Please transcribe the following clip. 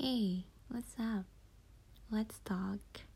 Hey, what's up? Let's talk.